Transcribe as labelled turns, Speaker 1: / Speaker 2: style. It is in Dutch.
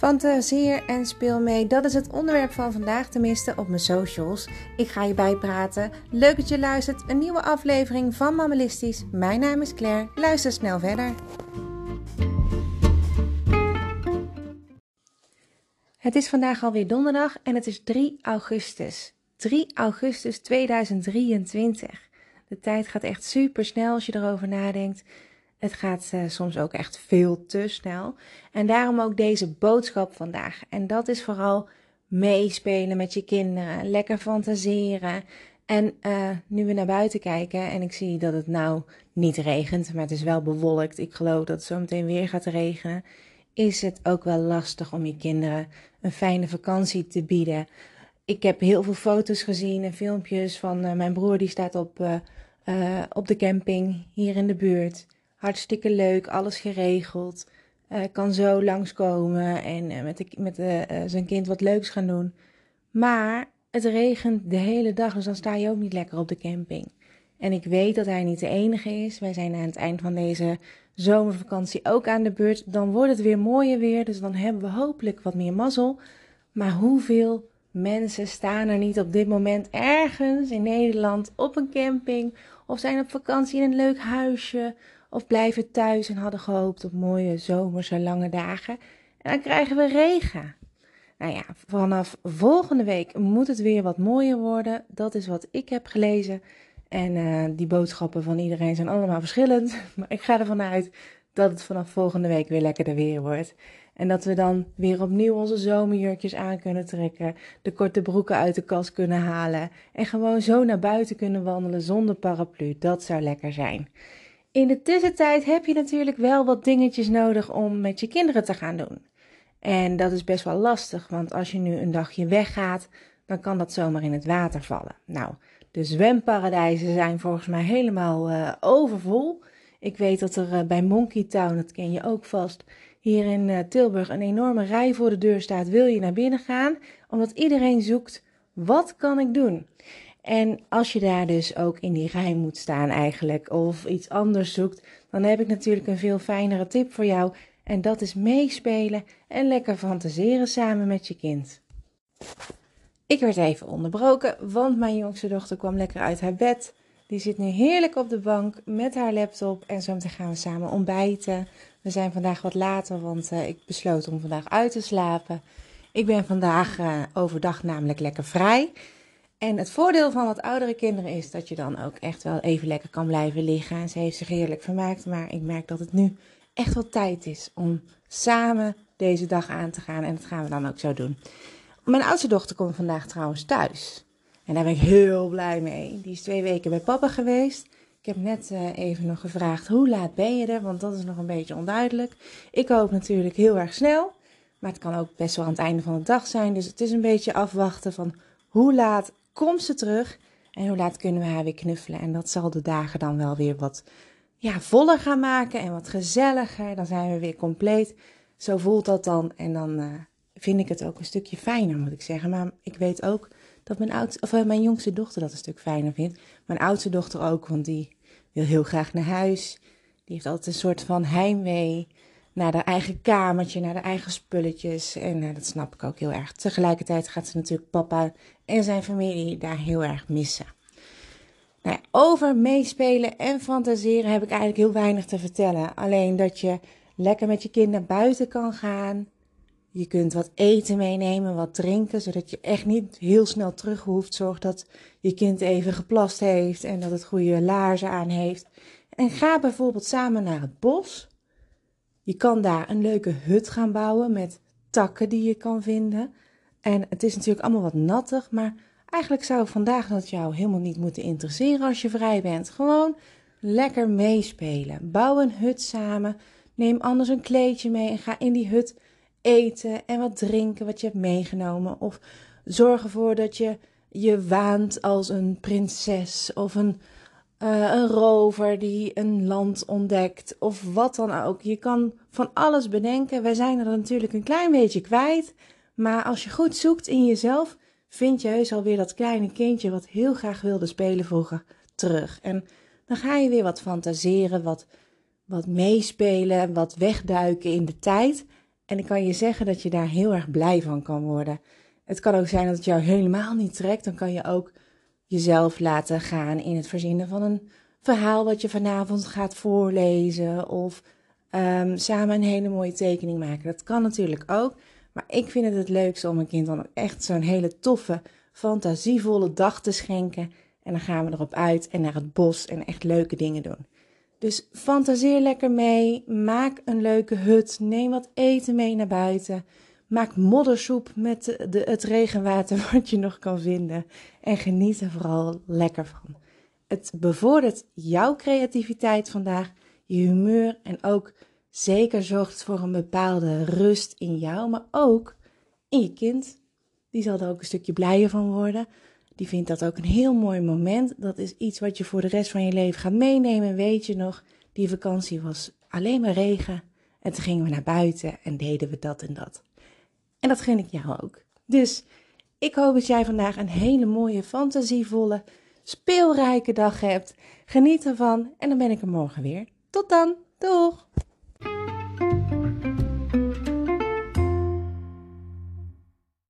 Speaker 1: Fantaseer en speel mee. Dat is het onderwerp van vandaag, tenminste op mijn socials. Ik ga je bijpraten. Leuk dat je luistert. Een nieuwe aflevering van Mammalistisch. Mijn naam is Claire. Luister snel verder. Het is vandaag alweer donderdag en het is 3 augustus. 3 augustus 2023. De tijd gaat echt super snel als je erover nadenkt. Het gaat uh, soms ook echt veel te snel. En daarom ook deze boodschap vandaag. En dat is vooral meespelen met je kinderen, lekker fantaseren. En uh, nu we naar buiten kijken en ik zie dat het nou niet regent, maar het is wel bewolkt. Ik geloof dat het zo meteen weer gaat regenen. Is het ook wel lastig om je kinderen een fijne vakantie te bieden? Ik heb heel veel foto's gezien en filmpjes van uh, mijn broer die staat op, op de camping hier in de buurt. Hartstikke leuk, alles geregeld. Uh, kan zo langskomen en uh, met, de, met de, uh, zijn kind wat leuks gaan doen. Maar het regent de hele dag, dus dan sta je ook niet lekker op de camping. En ik weet dat hij niet de enige is. Wij zijn aan het eind van deze zomervakantie ook aan de beurt. Dan wordt het weer mooier weer, dus dan hebben we hopelijk wat meer mazzel. Maar hoeveel mensen staan er niet op dit moment ergens in Nederland op een camping of zijn op vakantie in een leuk huisje of blijven thuis en hadden gehoopt op mooie zomerse lange dagen. En dan krijgen we regen. Nou ja, vanaf volgende week moet het weer wat mooier worden. Dat is wat ik heb gelezen. En uh, die boodschappen van iedereen zijn allemaal verschillend. Maar ik ga ervan uit dat het vanaf volgende week weer lekkerder weer wordt. En dat we dan weer opnieuw onze zomerjurkjes aan kunnen trekken. De korte broeken uit de kast kunnen halen. En gewoon zo naar buiten kunnen wandelen zonder paraplu. Dat zou lekker zijn. In de tussentijd heb je natuurlijk wel wat dingetjes nodig om met je kinderen te gaan doen. En dat is best wel lastig, want als je nu een dagje weggaat, dan kan dat zomaar in het water vallen. Nou, de zwemparadijzen zijn volgens mij helemaal uh, overvol. Ik weet dat er uh, bij Monkey Town, dat ken je ook vast, hier in uh, Tilburg een enorme rij voor de deur staat. Wil je naar binnen gaan? Omdat iedereen zoekt, wat kan ik doen? En als je daar dus ook in die rij moet staan eigenlijk, of iets anders zoekt, dan heb ik natuurlijk een veel fijnere tip voor jou. En dat is meespelen en lekker fantaseren samen met je kind. Ik werd even onderbroken, want mijn jongste dochter kwam lekker uit haar bed. Die zit nu heerlijk op de bank met haar laptop en zo meteen gaan we samen ontbijten. We zijn vandaag wat later, want uh, ik besloot om vandaag uit te slapen. Ik ben vandaag uh, overdag namelijk lekker vrij. En het voordeel van wat oudere kinderen is dat je dan ook echt wel even lekker kan blijven liggen. En ze heeft zich heerlijk vermaakt, maar ik merk dat het nu echt wel tijd is om samen deze dag aan te gaan. En dat gaan we dan ook zo doen. Mijn oudste dochter komt vandaag trouwens thuis. En daar ben ik heel blij mee. Die is twee weken bij papa geweest. Ik heb net uh, even nog gevraagd hoe laat ben je er, want dat is nog een beetje onduidelijk. Ik hoop natuurlijk heel erg snel, maar het kan ook best wel aan het einde van de dag zijn. Dus het is een beetje afwachten van hoe laat komt ze terug en hoe laat kunnen we haar weer knuffelen. En dat zal de dagen dan wel weer wat ja, voller gaan maken en wat gezelliger. Dan zijn we weer compleet. Zo voelt dat dan. En dan uh, vind ik het ook een stukje fijner, moet ik zeggen. Maar ik weet ook dat mijn, oudste, of, uh, mijn jongste dochter dat een stuk fijner vindt. Mijn oudste dochter ook, want die wil heel graag naar huis. Die heeft altijd een soort van heimwee naar haar eigen kamertje, naar de eigen spulletjes. En uh, dat snap ik ook heel erg. Tegelijkertijd gaat ze natuurlijk papa en zijn familie daar heel erg missen. Nou over meespelen en fantaseren heb ik eigenlijk heel weinig te vertellen. Alleen dat je lekker met je kind naar buiten kan gaan. Je kunt wat eten meenemen, wat drinken, zodat je echt niet heel snel terug hoeft. Zorg dat je kind even geplast heeft en dat het goede laarzen aan heeft. En ga bijvoorbeeld samen naar het bos. Je kan daar een leuke hut gaan bouwen met takken die je kan vinden. En het is natuurlijk allemaal wat nattig, maar eigenlijk zou vandaag dat jou helemaal niet moeten interesseren als je vrij bent. Gewoon lekker meespelen. Bouw een hut samen. Neem anders een kleedje mee en ga in die hut eten en wat drinken wat je hebt meegenomen. Of zorg ervoor dat je je waant als een prinses of een uh, een rover die een land ontdekt of wat dan ook. Je kan van alles bedenken. Wij zijn er natuurlijk een klein beetje kwijt. Maar als je goed zoekt in jezelf, vind je heus alweer dat kleine kindje wat heel graag wilde spelen vroeger terug. En dan ga je weer wat fantaseren, wat, wat meespelen, wat wegduiken in de tijd. En ik kan je zeggen dat je daar heel erg blij van kan worden. Het kan ook zijn dat het jou helemaal niet trekt. Dan kan je ook jezelf laten gaan in het verzinnen van een verhaal wat je vanavond gaat voorlezen. Of um, samen een hele mooie tekening maken. Dat kan natuurlijk ook. Maar ik vind het het leukste om een kind dan echt zo'n hele toffe, fantasievolle dag te schenken. En dan gaan we erop uit en naar het bos en echt leuke dingen doen. Dus fantaseer lekker mee. Maak een leuke hut. Neem wat eten mee naar buiten. Maak moddersoep met de, het regenwater wat je nog kan vinden. En geniet er vooral lekker van. Het bevordert jouw creativiteit vandaag, je humeur en ook zeker zorgt voor een bepaalde rust in jou, maar ook in je kind. Die zal er ook een stukje blijer van worden. Die vindt dat ook een heel mooi moment. Dat is iets wat je voor de rest van je leven gaat meenemen. Weet je nog, die vakantie was alleen maar regen. En toen gingen we naar buiten en deden we dat en dat. En dat gun ik jou ook. Dus ik hoop dat jij vandaag een hele mooie, fantasievolle, speelrijke dag hebt. Geniet ervan en dan ben ik er morgen weer. Tot dan. Doeg!